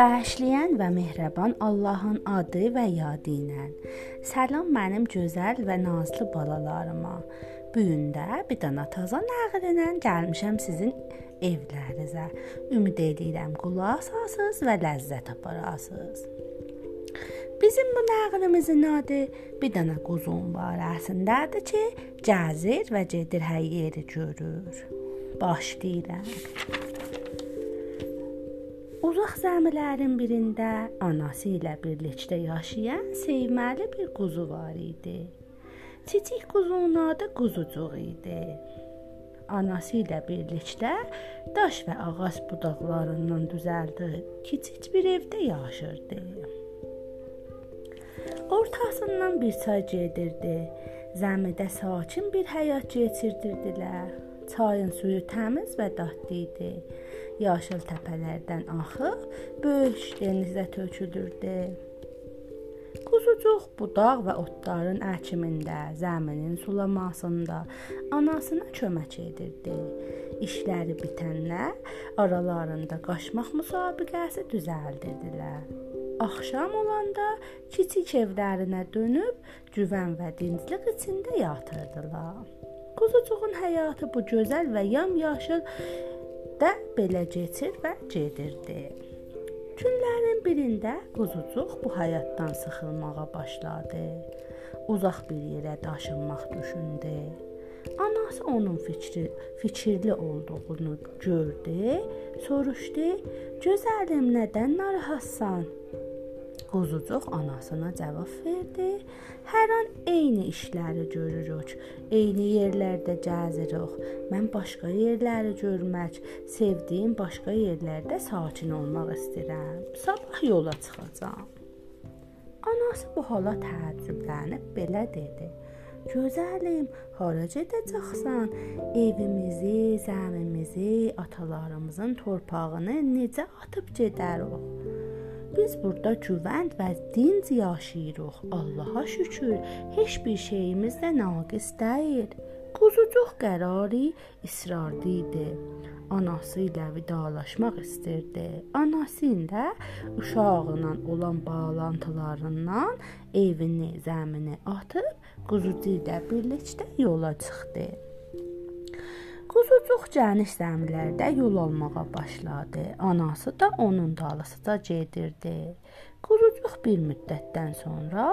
Bağışlayan və mehriban Allahın adı və yadı ilə. Salam mənim gözəl və nazlı balalarıma. Bu gün də bir dana taza nağıl ilə gəlmişəm sizin evlərinizə. Ümid edirəm qulaq asasınız və ləzzət aparasınız. Bizim bu nağılımızın adı bir dana quzun barəsindədir ki, gəzir və gedir hər yeri görür. Başlayıram. Uzaq zəmilərin birində anası ilə birlikdə yaşayan sevməli bir quzu var idi. Kiçik quzunun adı Quzucuq idi. Anası ilə birlikdə daş və ağac budaqlarından düzəldiyi kiçik bir evdə yaşayırdı. Ortasından bir çay gedirdi. Zəmidə sakin bir həyat keçirdirdilər. Çayın suyu təmiz və dadlı idi yaşıl təpələrdən axıb böyük dənizə tökülürdü. Quzucuq budaq və otların əkimində, zəminin sulamasında anasına kömək edirdi. İşləri bitəndə aralarında qaçmaq müsabiqəsi düzəldirdilər. Axşam olanda kiçik evlərinə dönüb güvən və dinclik içində yatırdılar. Quzucuğun həyatı bu gözəl və yamyaşıl də belə keçir və gedirdi. Günlərin birində quzucuq bu həyatdan sıxılmağa başladı. Uzaq bir yerə daşınmaq düşündü. Anası onun fikri fikirli olduğunu gördü, soruşdu: "Gözəlim, nədən narahatsan?" Quzucuq anasına cavab verdi: Hər an eyni işləri görürük, eyni yerlərdə gəzirik. Mən başqa yerləri görmək, sevdiyim başqa yerlərdə sakin olmaq istəyirəm. Sabah yola çıxacağam. Anası bu hala təəccüblənib belə dedi: Gözəlim, hara gedəcəksən? Evimizi, zəmimizi, atalarımızın torpağını necə atıb gedərik? Biz burada güvənd və dinc yaşayırıq. Allaha şükür, heç bir şeyimiz də naqis deyil. Quzucuq qərarı israrlı idi. Anası ilə vidalaşmaq istirdi. Anası ilə uşağıyla olan bağlantılarından evini, zəmini atıb quzucu ilə birlikdə yola çıxdı. Quzucuq gəniş zəmilərdə yol almağa başladı. Anası da onun dalısıca gedirdi. Quzucuq bir müddətdən sonra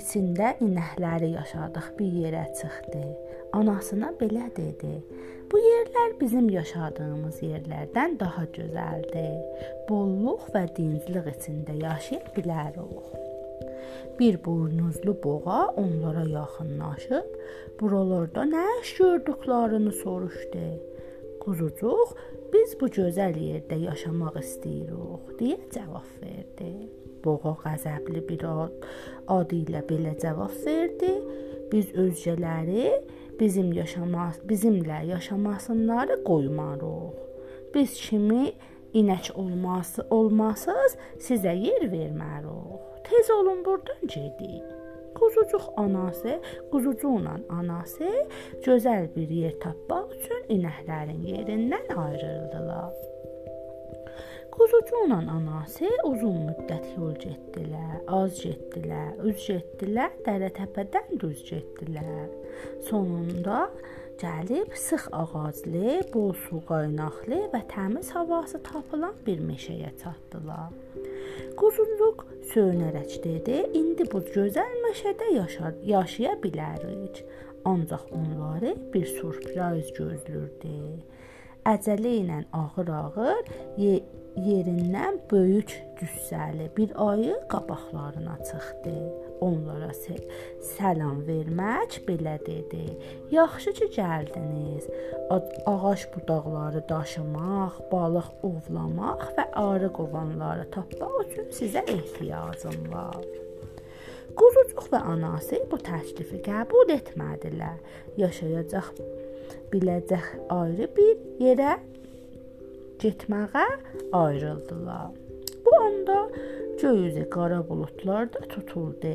içində inəkləri yaşadıq bir yerə çıxdı. Anasına belə dedi: "Bu yerlər bizim yaşadığımız yerlərdən daha gözəldir. Bolluq və dinclik içində yaşaya bilərik." Bir buynuzlu boğa onlara yaxınlaşıb, buralarda nə iş gördüklərini soruşdu. Quzucuq, biz bu gözəl yerdə yaşamaq istəyirik, deyə cavab verdi. Boğa qəzəbli bir ad, adı ilə belə cavab verdi: Biz özgələri bizim yaşamaq, bizimlə yaşamasınları qoymarıq. Biz kimi inək olması olmasız sizə yer vermərik. Tez olun burdan gedin. Quzucuq anası, quzucuqla anası gözəl bir yer tapmaq üçün inəklərin yerindən ayrıldılar. Quzucuqla anası uzun müddət yol getdilər, az getdilər, üz getdilər, dərə təpədən düz getdilər. Sonunda gəlib sıx ağaclı, bol su qaynaqlı və təmiz havası tapılan bir meşəyə çatdılar. Quzucuq söyünərək dedi: "İndi bu gözəl meşədə yaşar, yaşaya bilərik." Ancaq onları bir sürpriz gözlürdü. Əcələ ilə ağır-ağır yerindən böyük cüssəli bir ayı qabaqlarına çıxdı onlara səlam vermək belə dedi. Yaxşı ki gəldiniz. Ağac budaqları daşımaq, balıq ovlamaq və arı qovanları tapmaq üçün sizə ehtiyacım var. Quzucuq və anası bu təklifi qəbul etmədilər. Yaşayacaq biləcək ayrı bir yerə getməyə ayrıldılar. Bu anda göy üzü qara buludlar da tutuldu.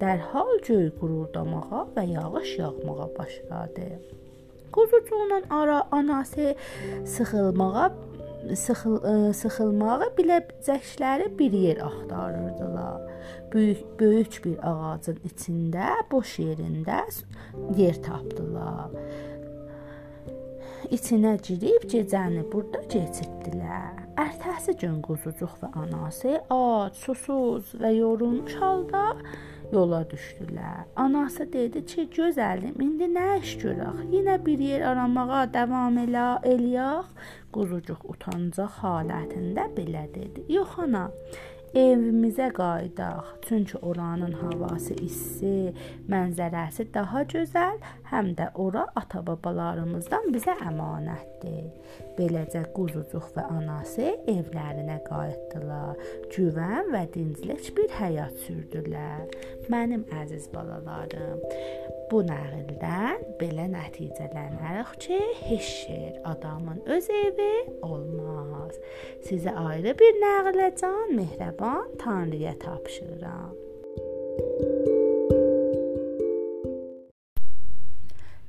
Dərhal göy guruldamağa və yağış yağmağa başladı. Quzucuqla ara anası sıxılmağa sıxıl sıxılmağı biləcəkləri bir yer axtarırdılar. Böyük böyük bir ağacın içində, boş yerində yer tapdılar. İçinə girib gecəni burada keçirdilər. Ertəsi gün quzucuq və anası ac, susuz və yorulmuş halda yola düşdülər. Anası dedi ki, gözəlim, indi nə iş görək? Yenə bir yer aramağa davam elə, eləyək. Quzucuq utancaq halətində belə dedi. Yox ana, evimizə qayıdaq. Çünki oranın havası isti, mənzərəsi daha gözəl, həm də ora ata-babalarımızdan bizə əmanətdir. Beləcə quzucuq və anası evlərinə qayıtdılar. Güvən və dinclik bir həyat sürdülər. Mənim əziz balalarım, bu nağıldan belə nəticələnərək ki, heç şeir adamın öz evi olmaz. Sizə ayrı bir nəğlə can, mehriban Tanrıya tapşırıram.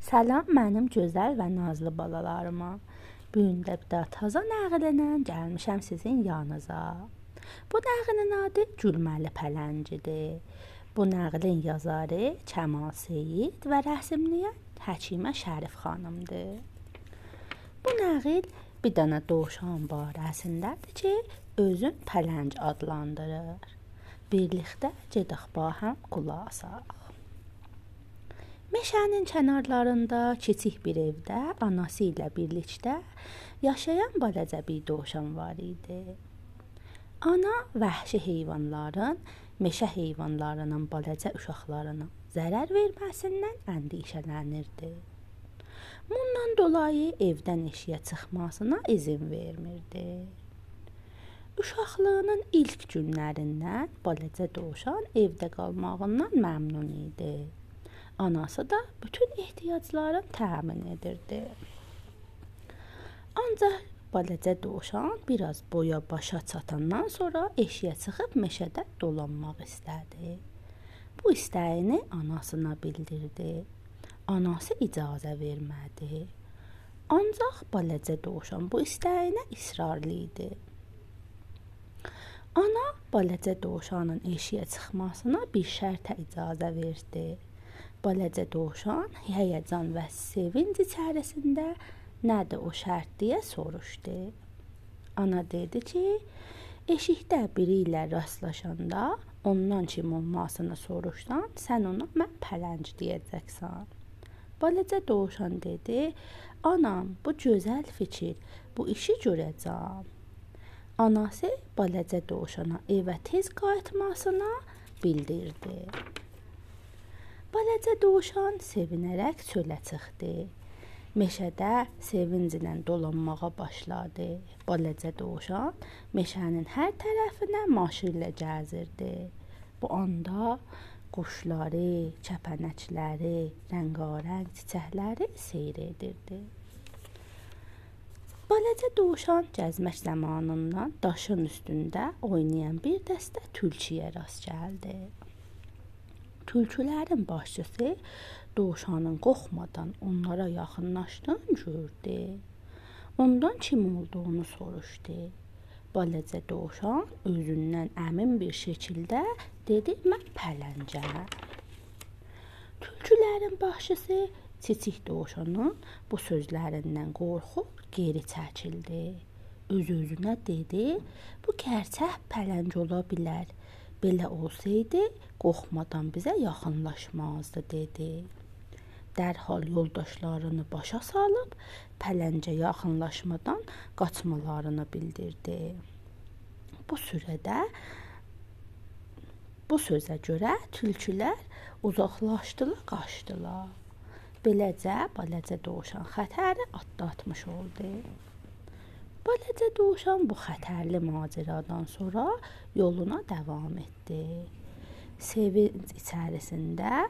Salam mənim gözəl və nazlı balalarıma. Bu gün də bir taza nəğlə ilə gəlmişəm sizin yanınıza. Bu nəğlənin adı Gülməli pələncidir. Bu nəqlin yazarı Kəmal Seyid və rəsmləyən Həkimə Şərif xanımdır. Bu nəql bir dənə dovşan barəsindədir ki, özün pələng adlandırır. Birlikdə gedək bahəm qulaq asaq. Meşənin kənarlarında kiçik bir evdə anası ilə birlikdə yaşayan balaca bir dovşan var idi. Ana vəhşi heyvanların meşə heyvanlarının balaca uşaqlarına zərər verməsindən əndişələnirdi. Bundan dolayı evdən eşiyə çıxmasına izin vermirdi. Uşaqlığının ilk günlərindən balaca dovşan evdə qalmağından məmnun idi. Anası da bütün ehtiyaclarını təmin edirdi. Ancaq Balaca dovşan biraz boya başa çatandan sonra eşiyə çıxıb meşədə dolanmaq istədi. Bu istəyini anasına bildirdi. Anası icazə vermədi. Ancaq balaca dovşan bu istəyinə israrlı idi. Ana balaca dovşanın eşiyə çıxmasına bir şərtə icazə verdi. Balaca dovşan həyəcan və sevinc içərisində Nədir o şərt deyə soruşdu. Ana dedi ki, eşikdə biri ilə rastlaşanda ondan kim olmasını soruşsan, sən ona mən pələng deyəcəksən. Balaca dovşan dedi: "Anam, bu gözəl fikir. Bu işi görəcəm." Anası balaca dovşana evə tez qayıtmasına bildirdi. Balaca dovşan sevinərək çölə çıxdı. Meşədə sevinclə dolanmağa başladı. Balaca dovşan meşənin hər tərəfinə maşı ilə gəzirdi. Bu anda quşları, kəpənəkləri, rəngarəng çiçəkləri seyr edirdi. Balaca dovşan gəzmək zamanından daşın üstündə oynayan bir dəstə tülküyə rast gəldi. Tülkülərin başçısı dovşanın qorxmadan onlara yaxınlaşdığını gördü. Ondan kim olduğunu soruşdu. Balaca dovşan özündən əmin bir şəkildə dedi: "Mən pələngəm." Tülkülərin başçısı Çiçik dovşanın bu sözlərindən qorxub geri çəkildi. Öz-özünə dedi: "Bu gerçək pələng ola bilər. Belə olsaydı, qorxmadan bizə yaxınlaşmazdı." dedi dərhal yoldaşlarını başa salıb pələncə yaxınlaşmadan qaçmalarını bildirdi. Bu sürədə bu sözə görə tülkülər uzaqlaşdılar, qaçdılar. Beləcə balaca dovşan xətəri atlatmış oldu. Balaca dovşan bu xətərli macəradan sonra yoluna davam etdi. Sevinc içərisində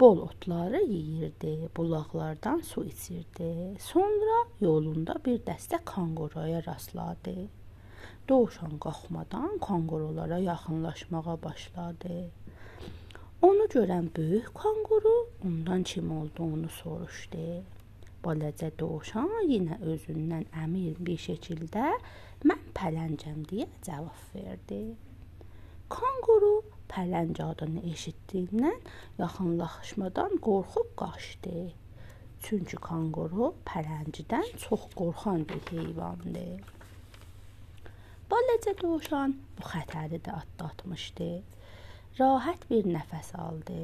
bol otları yeyirdi, bulaqlardan su içirdi. Sonra yolunda bir dəstə kanquruya rastladı. Dovşan qalxmadan kanqurulara yaxınlaşmağa başladı. Onu görən böyük kanquru ondan kim olduğunu soruşdu. Balaca dovşan yenə özündən əmin bir şəkildə mən pələncəm deyə cavab verdi. Kanguru pələng adını eşitdiyindən yaxınlaşmadan qorxub qaçdı. Çünki kanguru pələngdən çox qorxan bir heyvandır. Balaca dovşan bu xətəri də atlatmışdı. Rahat bir nəfəs aldı.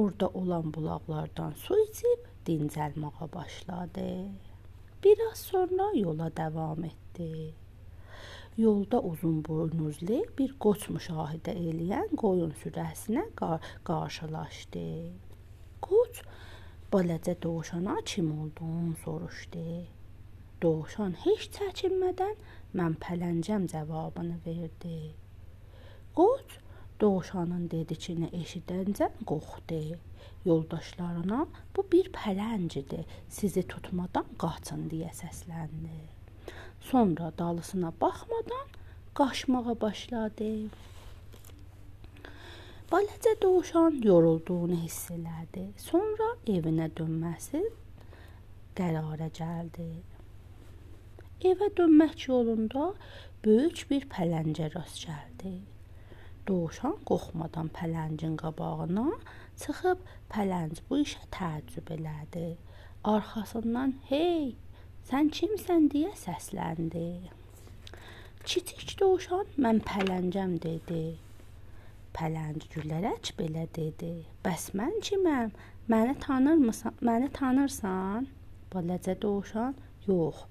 Orda olan bulaqlardan su içib dincəlməyə başladı. Bir az sonra yola davam etdi. Yolda uzun buynuzlu bir qoç müşahidə eləyən qoyun sürəsinə qar qarşılaşdı. Qoç balaca dovşana kim olduğunu soruşdu. Dovşan heç çəkinmədən mən pələncəm cavabını verdi. Qoç dovşanın dedikini eşidəncə qorxdu. Yoldaşlarına bu bir pələngdir, sizi tutmadan qaçın deyə səsləndi. Sonra dalısına baxmadan qaçmağa başladı. Balaca dovşan yorulduğunu hiss elədi. Sonra evinə dönməsi qərara gəldi. Evə dönmək yolunda böyük bir pələngə rast gəldi. Dovşan qorxmadan pələngin qabağına çıxıb pələng bu işə təəccüb elədi. Arxasından "Hey, Sən kimsən deyə səsləndi. Kiçik dovşan mən pələngəm dedi. Pələng gülərək belə dedi. Bəs mən kiməm? Məni tanırmısan? Məni tanırsan? Balaca dovşan yox.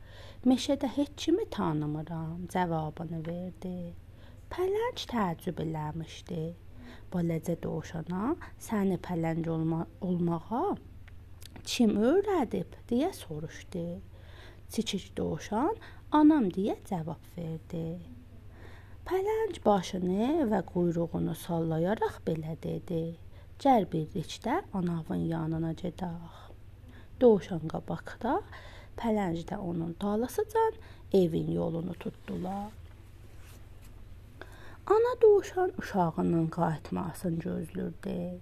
Meşədə heç kimi tanımıram cavabını verdi. Pələng təəccüb eləmişdi. Balaca dovşana səni pələng olma olmağa kim öyrədib deyə soruşdu. Kiçik dovşan anam deyə cavab verdi. Pələng başını və quyruğunu sallayaraq belə dedi: "Gəl birlikdə anavın yanına gedək." Dovşan qabaqda, pələng də onun dalısıcan evin yolunu tutdular. Ana dovşan uşağının qayıtmasını gözlürdü.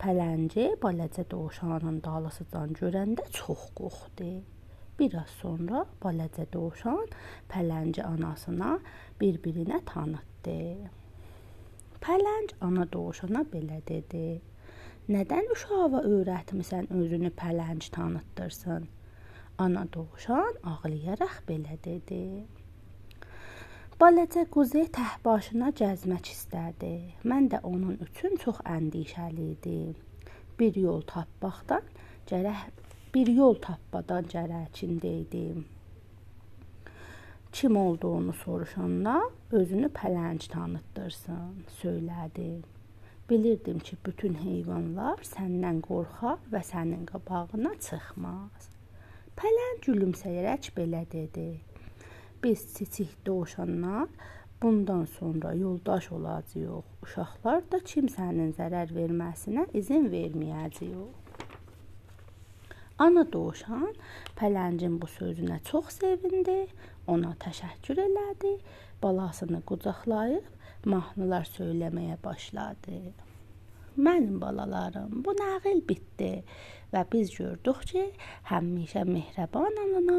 Pələngi balaca dovşanın dalısıcan görəndə çox qorxdu. Bir az sonra balaca dovşan pələngi anasına bir-birinə tanıtdı. Pələng ana dovşana belə dedi: "Nədən uşağa öyrətmisən özünü pələng tanıtdırsın?" Ana dovşan ağlayaraq belə dedi: Balaca quzu tək başına gəzmək istədi. Mən də onun üçün çox əndişəli idim. Bir yol tapmaqdan gərək bir yol tapmadan cərəkində idim. Kim olduğunu soruşanda özünü pələng tanıtdırsın, söylədi. Bilirdim ki, bütün heyvanlar səndən qorxar və sənin qabağına çıxmaz. Pələng gülümsəyərək belə dedi: Biz kiçik dovşanlar bundan sonra yoldaş olacağıq. Uşaqlar da kimsənin zərər verməsinə izin verməyəcəyik. Ana dovşan pələngin bu sözünə çox sevindi, ona təşəkkür elədi, balasını qucaqlayıb mahnılar söyləməyə başladı. Mənim balalarım, bu nağıl bitdi və biz gördük ki, həmişə mehrəban ana,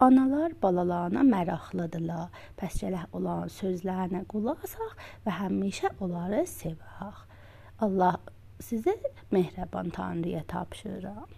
analar balalarına maraqlıdırlar. Pəs gələk olan sözlərinə qulaq asaq və həmişə onları sevək. Allah sizə mehrəban Tanrıya tapşırıram.